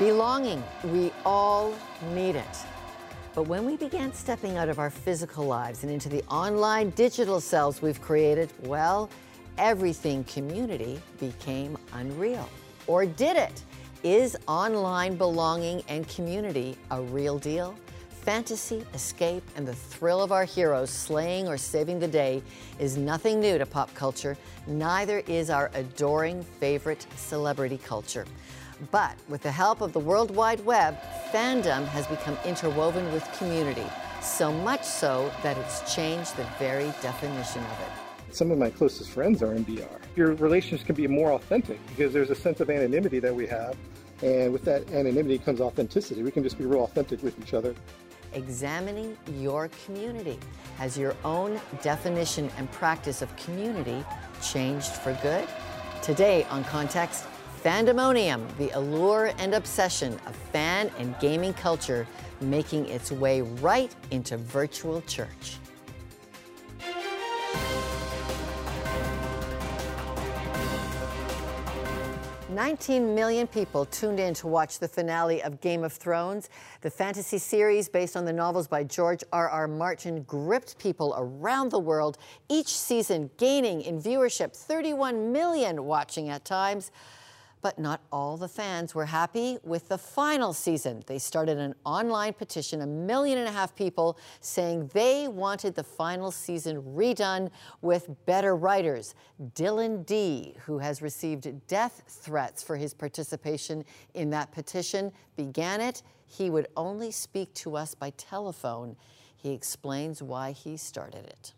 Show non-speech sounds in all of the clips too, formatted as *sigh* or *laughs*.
Belonging, we all need it. But when we began stepping out of our physical lives and into the online digital selves we've created, well, everything community became unreal. Or did it? Is online belonging and community a real deal? Fantasy, escape, and the thrill of our heroes slaying or saving the day is nothing new to pop culture. Neither is our adoring favorite celebrity culture. But with the help of the World Wide Web, fandom has become interwoven with community, so much so that it's changed the very definition of it. Some of my closest friends are in VR. Your relationships can be more authentic because there's a sense of anonymity that we have. And with that anonymity comes authenticity. We can just be real authentic with each other examining your community. Has your own definition and practice of community changed for good? Today on Context, Fandemonium, the allure and obsession of fan and gaming culture making its way right into virtual church. 19 million people tuned in to watch the finale of Game of Thrones. The fantasy series, based on the novels by George R. R. Martin, gripped people around the world, each season gaining in viewership 31 million watching at times. But not all the fans were happy with the final season. They started an online petition, a million and a half people saying they wanted the final season redone with better writers. Dylan D, who has received death threats for his participation in that petition, began it. He would only speak to us by telephone. He explains why he started it.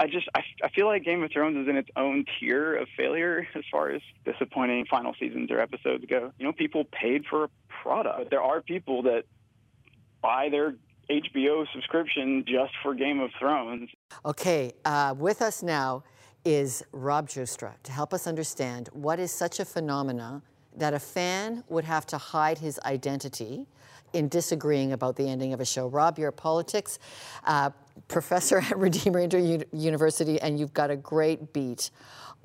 I just I, I feel like Game of Thrones is in its own tier of failure as far as disappointing final seasons or episodes go. You know, people paid for a product. But there are people that buy their HBO subscription just for Game of Thrones. Okay, uh, with us now is Rob Joustra to help us understand what is such a phenomena that a fan would have to hide his identity in disagreeing about the ending of a show. Rob, you're a politics uh, professor *laughs* at Redeemer Inter University, and you've got a great beat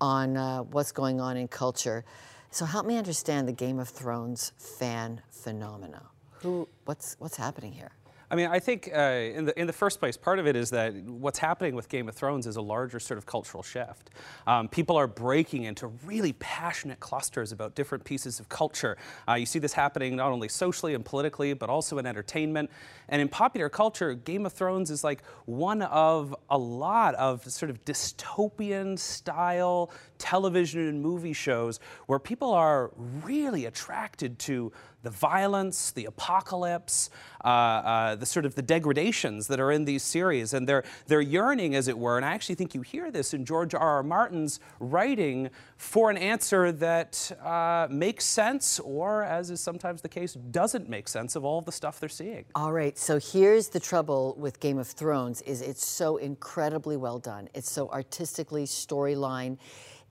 on uh, what's going on in culture. So help me understand the Game of Thrones fan phenomena. Who, what's, what's happening here? I mean, I think uh, in the in the first place, part of it is that what's happening with Game of Thrones is a larger sort of cultural shift. Um, people are breaking into really passionate clusters about different pieces of culture. Uh, you see this happening not only socially and politically, but also in entertainment and in popular culture. Game of Thrones is like one of a lot of sort of dystopian style television and movie shows where people are really attracted to the violence, the apocalypse, uh, uh, the sort of the degradations that are in these series, and they're they're yearning, as it were. And I actually think you hear this in George R. R. Martin's writing for an answer that uh, makes sense, or as is sometimes the case, doesn't make sense of all the stuff they're seeing. All right. So here's the trouble with Game of Thrones: is it's so incredibly well done. It's so artistically storyline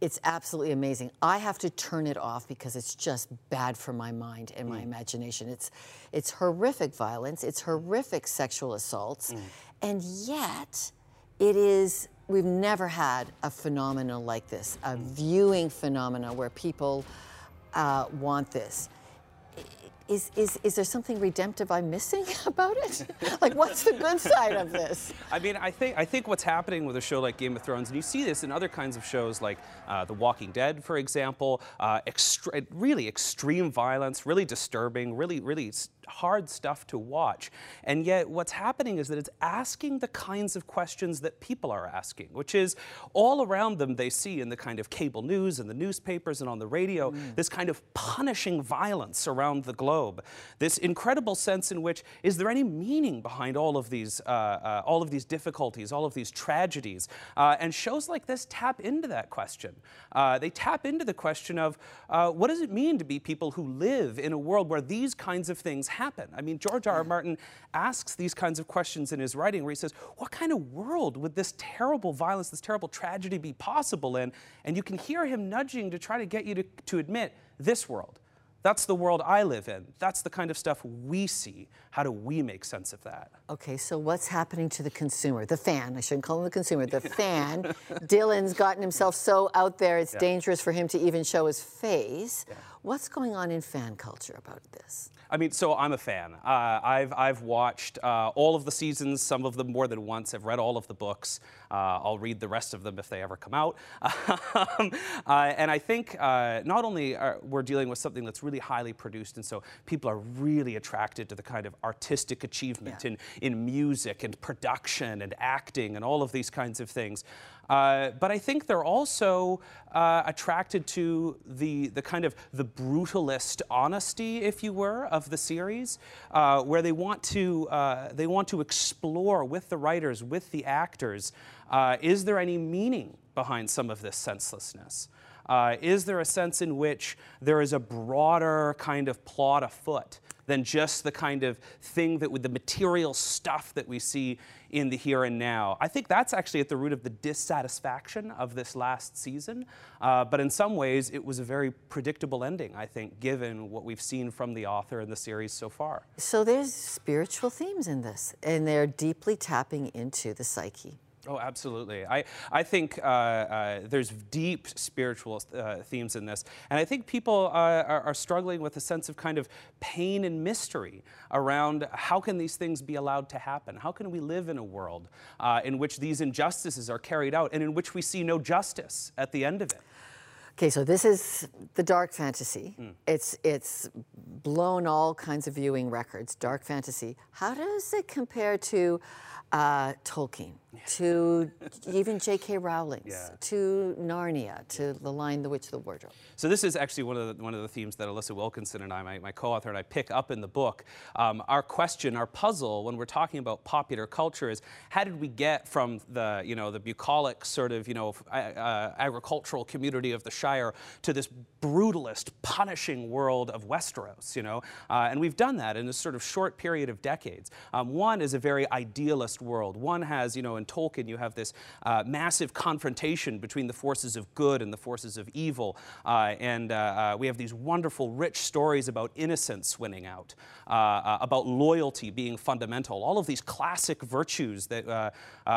it's absolutely amazing. I have to turn it off because it's just bad for my mind and my mm. imagination. It's, it's horrific violence, it's horrific sexual assaults, mm. and yet it is, we've never had a phenomenon like this, a mm. viewing phenomena where people uh, want this is, is, is there something redemptive I'm missing *laughs* about it? like, what's the good side of this? I mean, I think, I think what's happening with a show like Game of Thrones, and you see this in other kinds of shows like uh, The Walking Dead, for example, uh, really extreme violence, really disturbing, really, really hard stuff to watch. And yet, what's happening is that it's asking the kinds of questions that people are asking, which is all around them they see in the kind of cable news and the newspapers and on the radio, mm. this kind of punishing violence around the globe. This incredible sense in which, is there any meaning behind all of these, uh, uh, all of these difficulties, all of these tragedies? Uh, and shows like this tap into that question. Uh, they tap into the question of uh, what does it mean to be people who live in a world where these kinds of things happen? I mean, George R. R. Martin asks these kinds of questions in his writing where he says, what kind of world would this terrible violence, this terrible tragedy be possible in? And you can hear him nudging to try to get you to, to admit this world. That's the world I live in. That's the kind of stuff we see. How do we make sense of that? Okay, so what's happening to the consumer, the fan? I shouldn't call him the consumer, the *laughs* fan. Dylan's gotten himself so out there, it's yeah. dangerous for him to even show his face. Yeah. What's going on in fan culture about this? I mean, so I'm a fan. Uh, I've, I've watched uh, all of the seasons, some of them more than once. I've read all of the books. Uh, I'll read the rest of them if they ever come out. *laughs* um, uh, and I think uh, not only are, we're dealing with something that's really highly produced, and so people are really attracted to the kind of artistic achievement yeah. in, in music and production and acting and all of these kinds of things. Uh, but I think they're also uh, attracted to the, the kind of the brutalist honesty, if you were, of the series, uh, where they want to uh, they want to explore with the writers, with the actors, uh, is there any meaning behind some of this senselessness? Uh, is there a sense in which there is a broader kind of plot afoot than just the kind of thing that with the material stuff that we see in the here and now. I think that's actually at the root of the dissatisfaction of this last season. Uh, but in some ways, it was a very predictable ending, I think, given what we've seen from the author and the series so far. So there's spiritual themes in this, and they're deeply tapping into the psyche. Oh, absolutely. I, I think uh, uh, there's deep spiritual uh, themes in this. And I think people uh, are, are, struggling with a sense of kind of pain and mystery around how can these things be allowed to happen? How can we live in a world uh, in which these injustices are carried out and in which we see no justice at the end of it? Okay, so this is the dark fantasy. Mm. It's it's blown all kinds of viewing records. Dark fantasy. How does it compare to uh, Tolkien, to even J.K. Rowling, yeah. to Narnia, to The Lion, the Witch, of the Wardrobe. So this is actually one of the, one of the themes that Alissa Wilkinson and I, my, my co-author, and I pick up in the book. Um, our question, our puzzle, when we're talking about popular culture, is how did we get from the you know the bucolic sort of you know uh, agricultural community of the Shire to this brutalist, punishing world of Westeros? You know, uh, and we've done that in a sort of short period of decades. Um, one is a very idealist world. One has, you know, in Tolkien, you have this uh, massive confrontation between the forces of good and the forces of evil. Uh, and uh, uh we have these wonderful, rich stories about innocence winning out, uh, uh, about loyalty being fundamental, all of these classic virtues that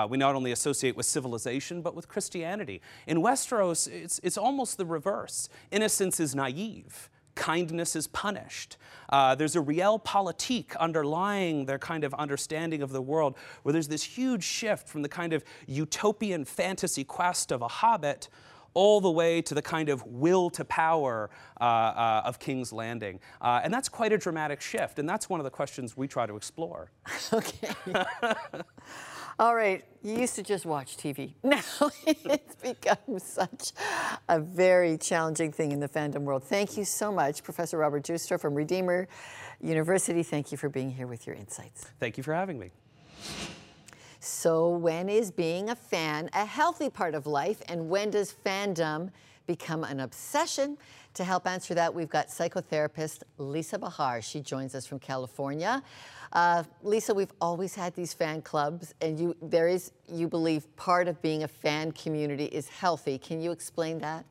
we not only associate with civilization, but with Christianity. In Westeros, it's, it's almost the reverse. Innocence is naive kindness is punished. Uh, there's a real realpolitik underlying their kind of understanding of the world, where there's this huge shift from the kind of utopian fantasy quest of a hobbit all the way to the kind of will to power uh, uh, of King's Landing. Uh, and that's quite a dramatic shift, and that's one of the questions we try to explore. *laughs* okay. *laughs* All right, you used to just watch TV. *laughs* Now it's become such a very challenging thing in the fandom world. Thank you so much, Professor Robert Joustra from Redeemer University. Thank you for being here with your insights. Thank you for having me. So, when is being a fan a healthy part of life, and when does fandom become an obsession? To help answer that, we've got psychotherapist Lisa Bahar. She joins us from California. Uh, Lisa, we've always had these fan clubs, and you there is, you believe, part of being a fan community is healthy. Can you explain that?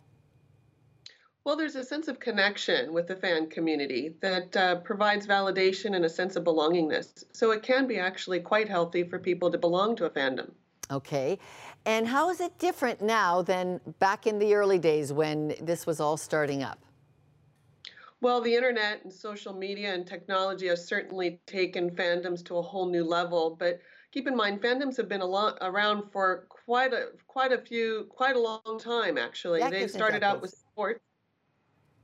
Well, there's a sense of connection with the fan community that uh, provides validation and a sense of belongingness. So it can be actually quite healthy for people to belong to a fandom. Okay. And how is it different now than back in the early days when this was all starting up? Well, the internet and social media and technology have certainly taken fandoms to a whole new level. But keep in mind, fandoms have been around for quite a quite a few quite a long time. Actually, decades they started out with sports.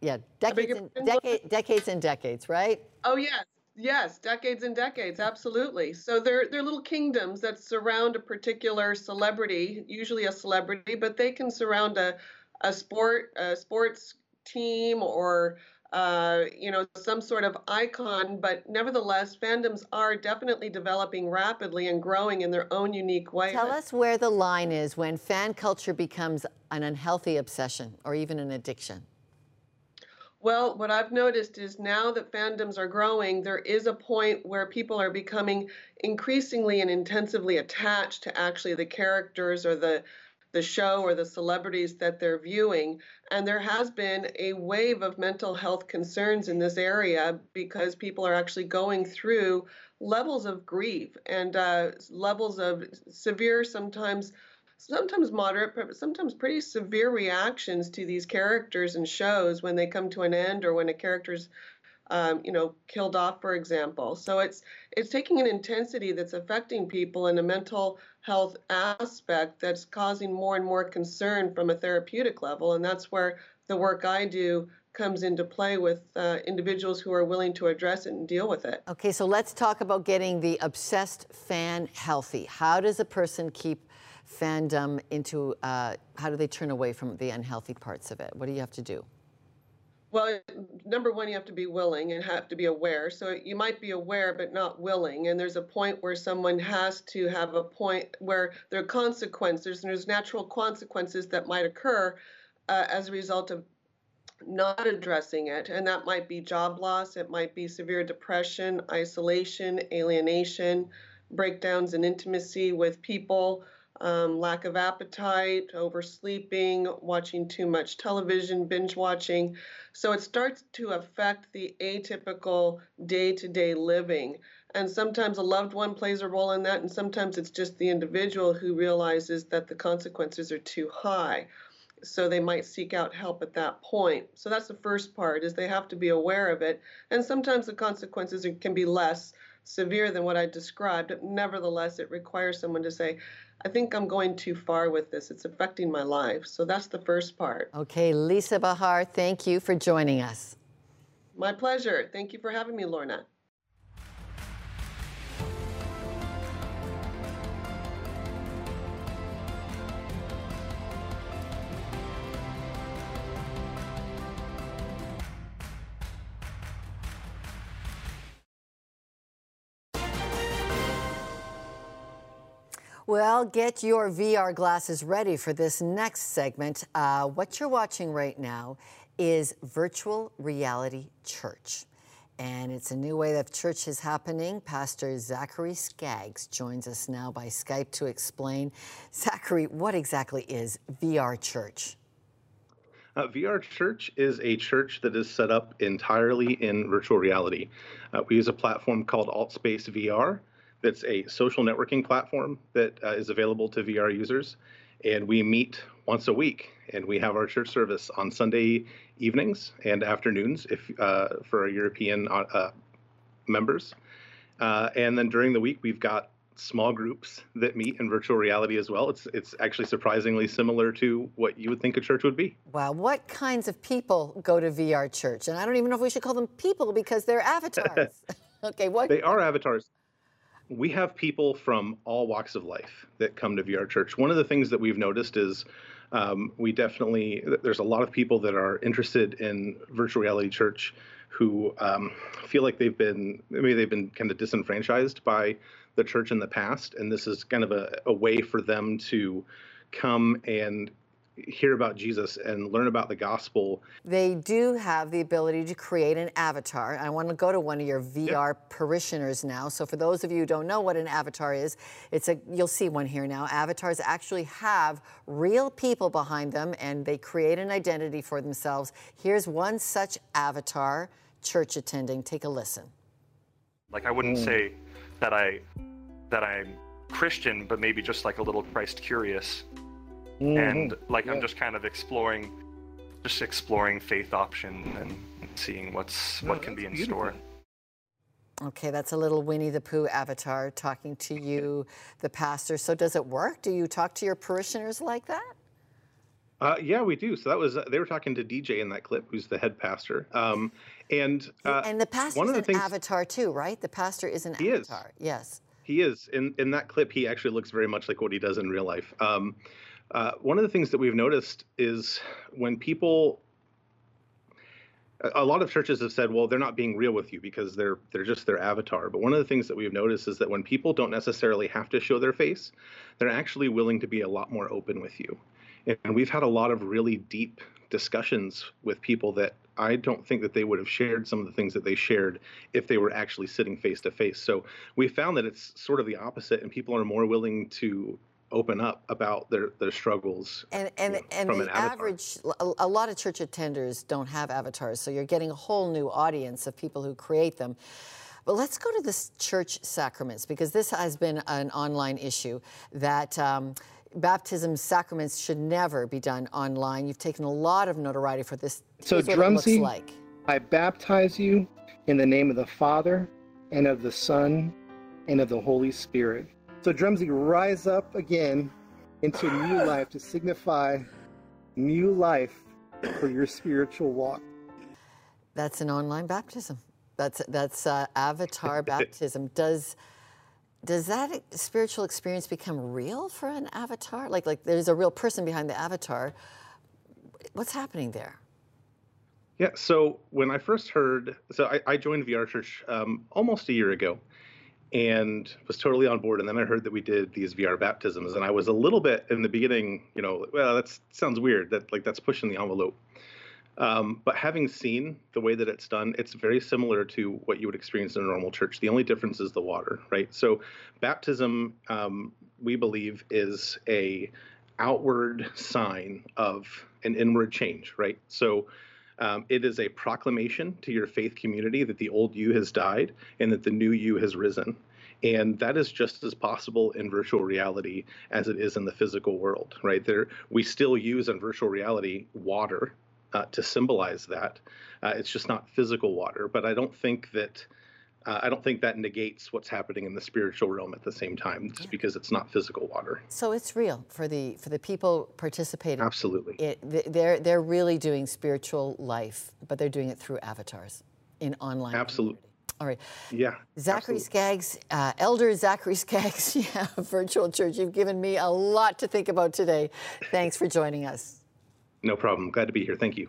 Yeah, decades and, decade, decades and decades, right? Oh yes, yes, decades and decades, absolutely. So they're they're little kingdoms that surround a particular celebrity, usually a celebrity, but they can surround a a sport a sports team or uh, you know, some sort of icon, but nevertheless, fandoms are definitely developing rapidly and growing in their own unique way. Tell us where the line is when fan culture becomes an unhealthy obsession or even an addiction. Well, what I've noticed is now that fandoms are growing, there is a point where people are becoming increasingly and intensively attached to actually the characters or the the show or the celebrities that they're viewing. And there has been a wave of mental health concerns in this area because people are actually going through levels of grief and uh, levels of severe, sometimes sometimes moderate, but sometimes pretty severe reactions to these characters and shows when they come to an end or when a character's um, you know, killed off, for example. So it's it's taking an intensity that's affecting people in a mental health aspect that's causing more and more concern from a therapeutic level, and that's where the work I do comes into play with uh, individuals who are willing to address it and deal with it. Okay, so let's talk about getting the obsessed fan healthy. How does a person keep fandom into, uh, how do they turn away from the unhealthy parts of it? What do you have to do? Well, number one, you have to be willing and have to be aware. So you might be aware but not willing. And there's a point where someone has to have a point where there are consequences, and there's natural consequences that might occur uh, as a result of not addressing it. And that might be job loss, it might be severe depression, isolation, alienation, breakdowns in intimacy with people um, lack of appetite, oversleeping, watching too much television, binge watching. So it starts to affect the atypical day to day living. And sometimes a loved one plays a role in that, and sometimes it's just the individual who realizes that the consequences are too high. So they might seek out help at that point. So that's the first part is they have to be aware of it. And sometimes the consequences can be less severe than what I described. But Nevertheless, it requires someone to say, I think I'm going too far with this. It's affecting my life. So that's the first part. Okay, Lisa Bahar, thank you for joining us. My pleasure. Thank you for having me, Lorna. Well, get your VR glasses ready for this next segment. Uh, what you're watching right now is virtual reality church. And it's a new way that church is happening. Pastor Zachary Skaggs joins us now by Skype to explain. Zachary, what exactly is VR Church? Uh, VR Church is a church that is set up entirely in virtual reality. Uh, we use a platform called AltSpace VR, that's a social networking platform that uh, is available to VR users. And we meet once a week, and we have our church service on Sunday evenings and afternoons if uh, for our European uh, uh members. Uh, and then during the week, we've got small groups that meet in virtual reality as well. It's it's actually surprisingly similar to what you would think a church would be. Wow, what kinds of people go to VR church? And I don't even know if we should call them people because they're avatars. *laughs* *laughs* okay, what They are avatars we have people from all walks of life that come to VR Church. One of the things that we've noticed is um, we definitely there's a lot of people that are interested in virtual reality church who um, feel like they've been maybe they've been kind of disenfranchised by the church in the past, and this is kind of a, a way for them to come and hear about Jesus and learn about the gospel. They do have the ability to create an avatar. I want to go to one of your VR yep. parishioners now. So for those of you who don't know what an avatar is, it's a you'll see one here now. Avatars actually have real people behind them and they create an identity for themselves. Here's one such avatar church attending. Take a listen. Like I wouldn't mm. say that I that I'm Christian, but maybe just like a little Christ curious mm-hmm. and like yeah. I'm just kind of exploring, just exploring faith option and seeing what's no, what can be in beautiful. store. Okay, that's a little Winnie the Pooh avatar talking to *laughs* you, the pastor. So does it work? Do you talk to your parishioners like that? Uh, yeah, we do. So that was uh, they were talking to DJ in that clip, who's the head pastor. Um, and uh, and the pastor is an things, avatar too, right? The pastor is an avatar. Is. Yes. He is. In in that clip, he actually looks very much like what he does in real life. Um, uh, one of the things that we've noticed is when people a lot of churches have said, well, they're not being real with you because they're they're just their avatar. But one of the things that we've noticed is that when people don't necessarily have to show their face, they're actually willing to be a lot more open with you. And we've had a lot of really deep discussions with people that I don't think that they would have shared some of the things that they shared if they were actually sitting face to face. So we found that it's sort of the opposite, and people are more willing to open up about their, their struggles. And and, you know, and the an average, a lot of church attenders don't have avatars, so you're getting a whole new audience of people who create them. But let's go to the church sacraments because this has been an online issue that. Um, baptism sacraments should never be done online. You've taken a lot of notoriety for this. So, Here's Drumsy, like. I baptize you in the name of the Father and of the Son and of the Holy Spirit. So, Drumsy, rise up again into new life to signify new life for your spiritual walk. That's an online baptism. That's that's uh, avatar *laughs* baptism. Does does that spiritual experience become real for an avatar? Like like there's a real person behind the avatar. What's happening there? Yeah, so when I first heard, so I, I joined VR Church um, almost a year ago and was totally on board. And then I heard that we did these VR baptisms, and I was a little bit in the beginning, you know, well, that sounds weird. That like that's pushing the envelope. Um, but having seen the way that it's done, it's very similar to what you would experience in a normal church. The only difference is the water, right? So, baptism, um, we believe, is a outward sign of an inward change, right? So, um, it is a proclamation to your faith community that the old you has died and that the new you has risen. And that is just as possible in virtual reality as it is in the physical world, right? There, we still use in virtual reality water uh, to symbolize that. Uh, it's just not physical water, but I don't think that uh, I don't think that negates what's happening in the spiritual realm at the same time, just because it's not physical water. So it's real for the for the people participating. Absolutely, it, they're they're really doing spiritual life, but they're doing it through avatars in online. Absolutely. Community. All right. Yeah. Zachary absolutely. Skaggs, uh, Elder Zachary *laughs* Skaggs, yeah, virtual church. You've given me a lot to think about today. Thanks for joining us. No problem. Glad to be here. Thank you.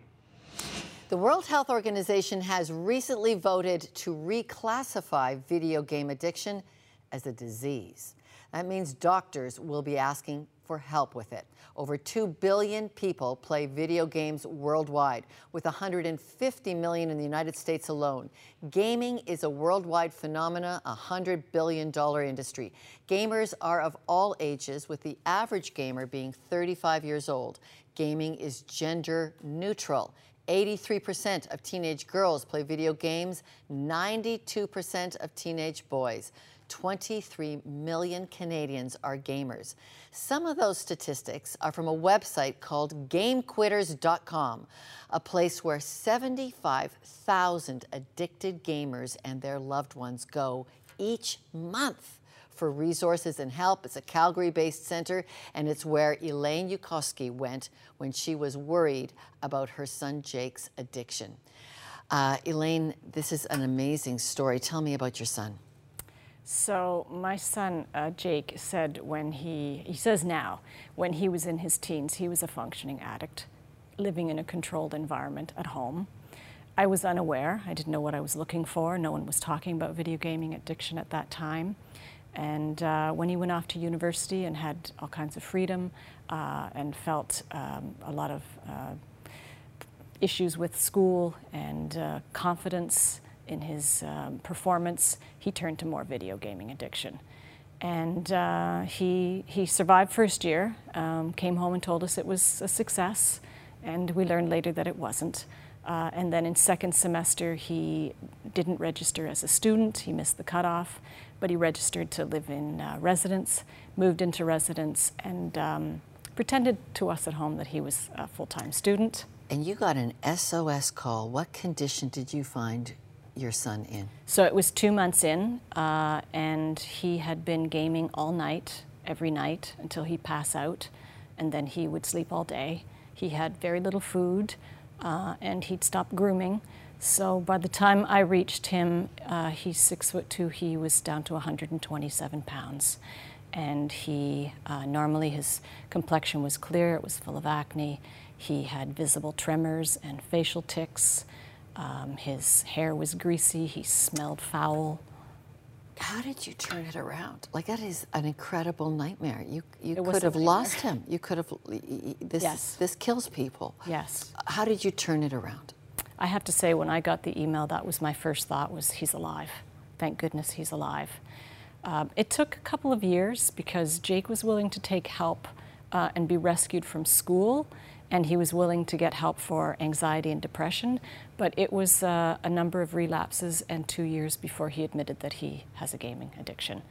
The World Health Organization has recently voted to reclassify video game addiction as a disease. That means doctors will be asking for help with it. Over 2 billion people play video games worldwide, with 150 million in the United States alone. Gaming is a worldwide phenomena, a $100 billion industry. Gamers are of all ages, with the average gamer being 35 years old. Gaming is gender neutral. 83% of teenage girls play video games, 92% of teenage boys. 23 million Canadians are gamers. Some of those statistics are from a website called GameQuitters.com, a place where 75,000 addicted gamers and their loved ones go each month for resources and help. It's a Calgary based center, and it's where Elaine Uskoski went when she was worried about her son Jake's addiction. Uh, Elaine, this is an amazing story. Tell me about your son. So my son uh, Jake said when he he says now when he was in his teens he was a functioning addict, living in a controlled environment at home. I was unaware. I didn't know what I was looking for. No one was talking about video gaming addiction at that time. And uh, when he went off to university and had all kinds of freedom uh, and felt um, a lot of uh, issues with school and uh, confidence in his um, performance, he turned to more video gaming addiction. And uh, he, he survived first year, um, came home and told us it was a success, and we learned later that it wasn't. Uh, and then in second semester, he didn't register as a student. He missed the cutoff, but he registered to live in uh, residence, moved into residence, and um, pretended to us at home that he was a full-time student. And you got an SOS call. What condition did you find your son in? So it was two months in, uh, and he had been gaming all night, every night, until he'd pass out, and then he would sleep all day. He had very little food, uh, and he'd stop grooming. So by the time I reached him, uh, he's six foot two. He was down to 127 pounds, and he uh, normally his complexion was clear. It was full of acne. He had visible tremors and facial tics. Um, his hair was greasy. He smelled foul. How did you turn it around? Like that is an incredible nightmare. You you It could have lost him. You could have. This Yes. this kills people. Yes. How did you turn it around? I have to say, when I got the email, that was my first thought: was he's alive. Thank goodness he's alive. Um, it took a couple of years because Jake was willing to take help uh, and be rescued from school, and he was willing to get help for anxiety and depression. But it was uh, a number of relapses and two years before he admitted that he has a gaming addiction.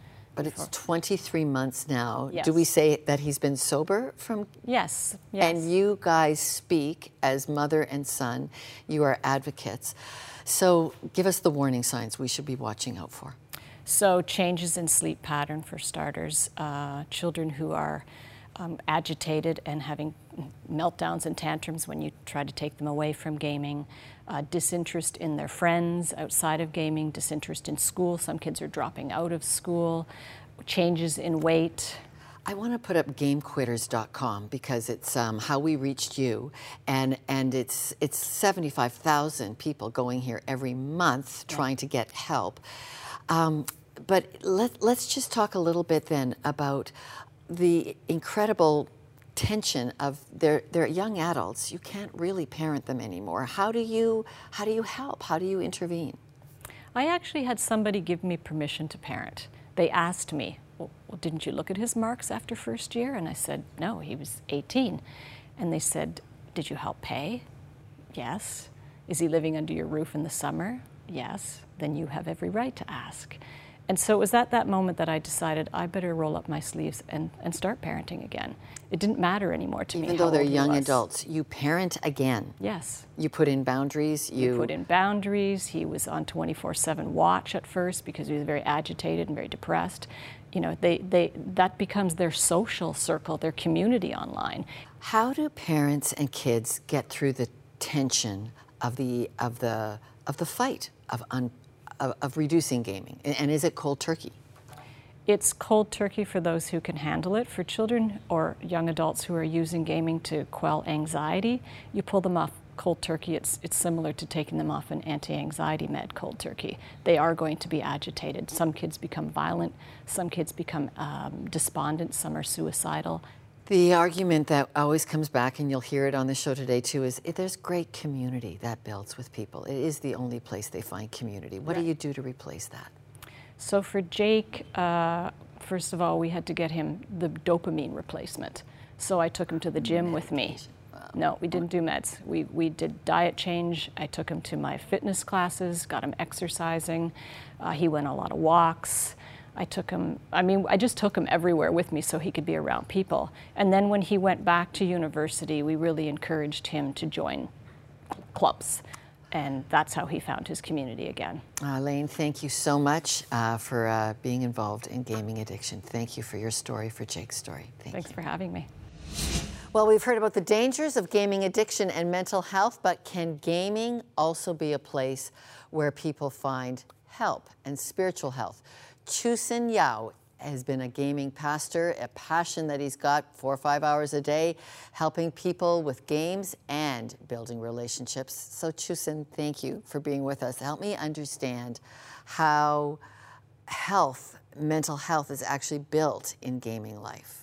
But it's 23 months now. Yes. Do we say that he's been sober from? Yes, yes. And you guys speak as mother and son. You are advocates. So give us the warning signs we should be watching out for. So, changes in sleep pattern, for starters, uh, children who are um, agitated and having meltdowns and tantrums when you try to take them away from gaming, uh, disinterest in their friends outside of gaming, disinterest in school. Some kids are dropping out of school, changes in weight. I want to put up GameQuitters.com because it's um, how we reached you, and and it's it's 75,000 people going here every month trying to get help. Um, but let, let's just talk a little bit then about the incredible tension of they're, they're young adults. You can't really parent them anymore. How do you how do you help? How do you intervene? I actually had somebody give me permission to parent. They asked me, well, didn't you look at his marks after first year? And I said, no, he was 18. And they said, did you help pay? Yes. Is he living under your roof in the summer? Yes. Then you have every right to ask. And so it was at that moment that I decided I better roll up my sleeves and, and start parenting again. It didn't matter anymore to me. Even though they're young adults, you parent again. Yes. You put in boundaries. You, You put in boundaries. He was on 24 7 watch at first because he was very agitated and very depressed. You know, they, they, that becomes their social circle, their community online. How do parents and kids get through the tension of the of the of the fight of un, of, of reducing gaming? And, is it cold turkey? It's cold turkey for those who can handle it. For children or young adults who are using gaming to quell anxiety, you pull them off cold turkey. It's, it's similar to taking them off an anti anxiety med, cold turkey. They are going to be agitated. Some kids become violent, some kids become um, despondent, some are suicidal. The argument that always comes back, and you'll hear it on the show today too, is if there's great community that builds with people. It is the only place they find community. What do you do to replace that? So for Jake, uh, first of all, we had to get him the dopamine replacement. So I took him to the gym with me. No, we didn't do meds. We, we did diet change. I took him to my fitness classes, got him exercising. Uh, he went a lot of walks. I took him, I mean, I just took him everywhere with me so he could be around people. And then when he went back to university, we really encouraged him to join clubs. And that's how he found his community again. Uh, Lane, thank you so much uh, for uh, being involved in gaming addiction. Thank you for your story, for Jake's story. Thank Thanks you. for having me. Well, we've heard about the dangers of gaming addiction and mental health, but can gaming also be a place where people find help and spiritual health? Chusin Yao has been a gaming pastor, a passion that he's got four or five hours a day, helping people with games and building relationships. So, Chusin, thank you for being with us. Help me understand how health, mental health, is actually built in gaming life.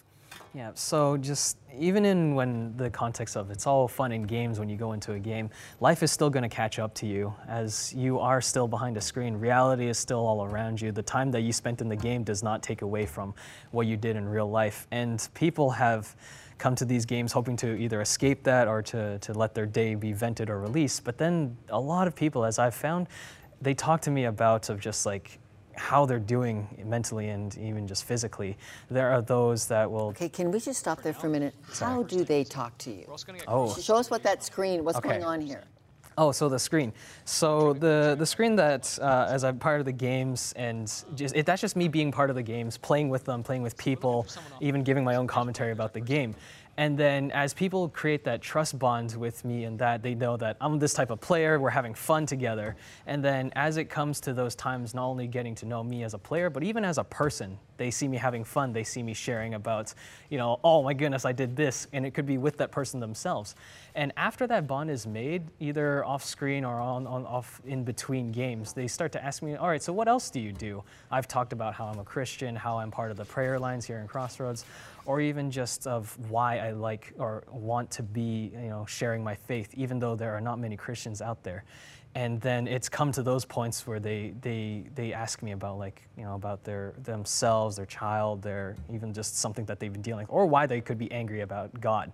Yeah, so just even in when the context of it's all fun and games when you go into a game, life is still going to catch up to you as you are still behind a screen. Reality is still all around you. The time that you spent in the game does not take away from what you did in real life. And people have come to these games hoping to either escape that or to, to let their day be vented or released. But then a lot of people, as I've found, they talk to me about of just like how they're doing mentally and even just physically. There are those that will. Okay, can we just stop there for a minute? How do they talk to you? Oh. Show us what that screen, what's Okay. going on here? Oh, so the screen. So the the screen that uh, as I'm part of the games and just, it, that's just me being part of the games, playing with them, playing with people, even giving my own commentary about the game. And then as people create that trust bond with me and that they know that I'm this type of player, we're having fun together. And then as it comes to those times, not only getting to know me as a player, but even as a person, they see me having fun. They see me sharing about, you know, oh my goodness, I did this. And it could be with that person themselves. And after that bond is made, either off screen or on, on off in between games, they start to ask me, all right, so what else do you do? I've talked about how I'm a Christian, how I'm part of the prayer lines here in Crossroads, or even just of why I like or want to be, you know, sharing my faith, even though there are not many Christians out there. And then it's come to those points where they, they, they ask me about like, you know, about their themselves, their child, their even just something that they've been dealing with, or why they could be angry about God.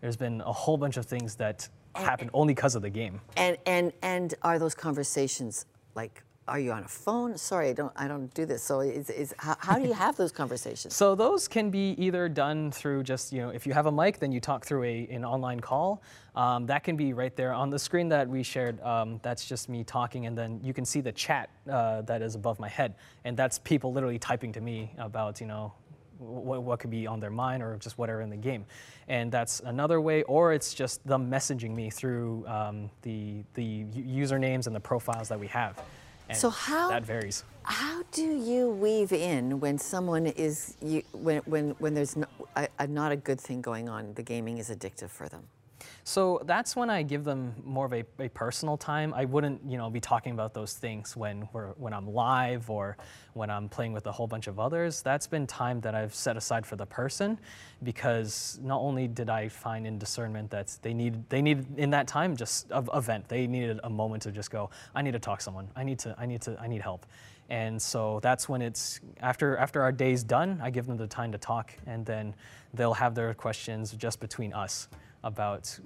There's been a whole bunch of things that happened only because of the game. And and and are those conversations like are you on a phone? Sorry, I don't I don't do this. So is, is how, how do you have those conversations? *laughs* So those can be either done through just you know if you have a mic, then you talk through a an online call. Um, that can be right there on the screen that we shared. Um, that's just me talking, and then you can see the chat uh, that is above my head, and that's people literally typing to me about you know what, what could be on their mind or just whatever in the game. And that's another way, or it's just them messaging me through um, the, the usernames and the profiles that we have. And so how that varies. How do you weave in when someone is you, when when when there's no, a, a not a good thing going on? The gaming is addictive for them. So that's when I give them more of a, a, personal time. I wouldn't, you know, be talking about those things when we're, when I'm live or when I'm playing with a whole bunch of others. That's been time that I've set aside for the person, because not only did I find in discernment that they need they needed in that time just a, a vent. They needed a moment to just go. I need to talk to someone. I need to. I need to. I need help. And so that's when it's after after our day's done. I give them the time to talk, and then they'll have their questions just between us about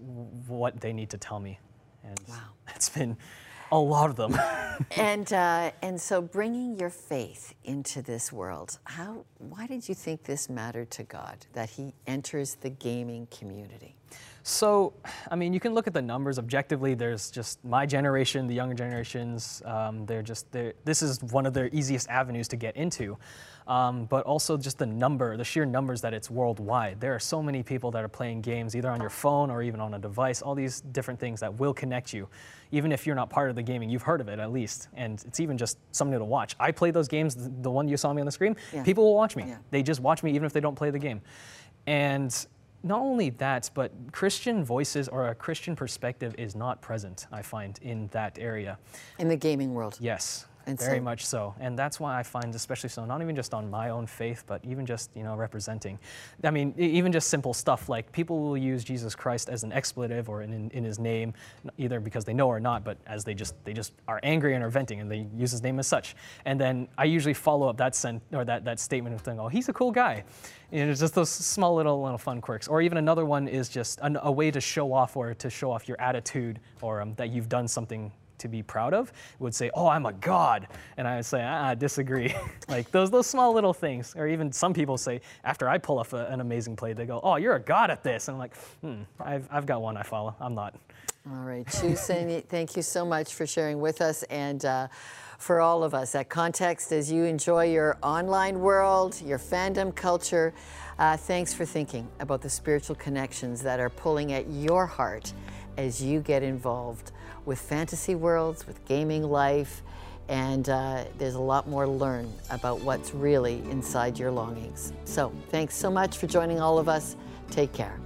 what they need to tell me. And wow. *laughs* it's been a lot of them. *laughs* and uh, and so bringing your faith into this world, how why did you think this mattered to God that He enters the gaming community? So, I mean, you can look at the numbers objectively. There's just my generation, the younger generations. Um, they're just they're, this is one of their easiest avenues to get into um, but also just the number, the sheer numbers that it's worldwide. There are so many people that are playing games either on your phone or even on a device, all these different things that will connect you. Even if you're not part of the gaming, you've heard of it at least, and it's even just something to watch. I play those games, the one you saw me on the screen, yeah. people will watch me. Yeah. They just watch me even if they don't play the game. And not only that, but Christian voices or a Christian perspective is not present, I find, in that area. In the gaming world? Yes. And Very so, much so. And that's why I find, especially so, not even just on my own faith, but even just, you know, representing. I mean, even just simple stuff like people will use Jesus Christ as an expletive or in, in his name, either because they know or not, but as they just, they just are angry and are venting and they use his name as such. And then I usually follow up that sent, or that, that statement with saying, oh, he's a cool guy. You know, just those small little, little fun quirks. Or even another one is just an, a way to show off or to show off your attitude or um, that you've done something to be proud of would say, "Oh, I'm a god," and I would say, "Ah, I disagree." *laughs* like those those small little things, or even some people say after I pull off a, an amazing play, they go, "Oh, you're a god at this," and I'm like, "Hmm, I've I've got one I follow. I'm not." All right, Chu *laughs* thank you so much for sharing with us and. Uh, for all of us at Context, as you enjoy your online world, your fandom culture, uh, thanks for thinking about the spiritual connections that are pulling at your heart as you get involved with fantasy worlds, with gaming life, and uh, there's a lot more to learn about what's really inside your longings. So, thanks so much for joining all of us. Take care.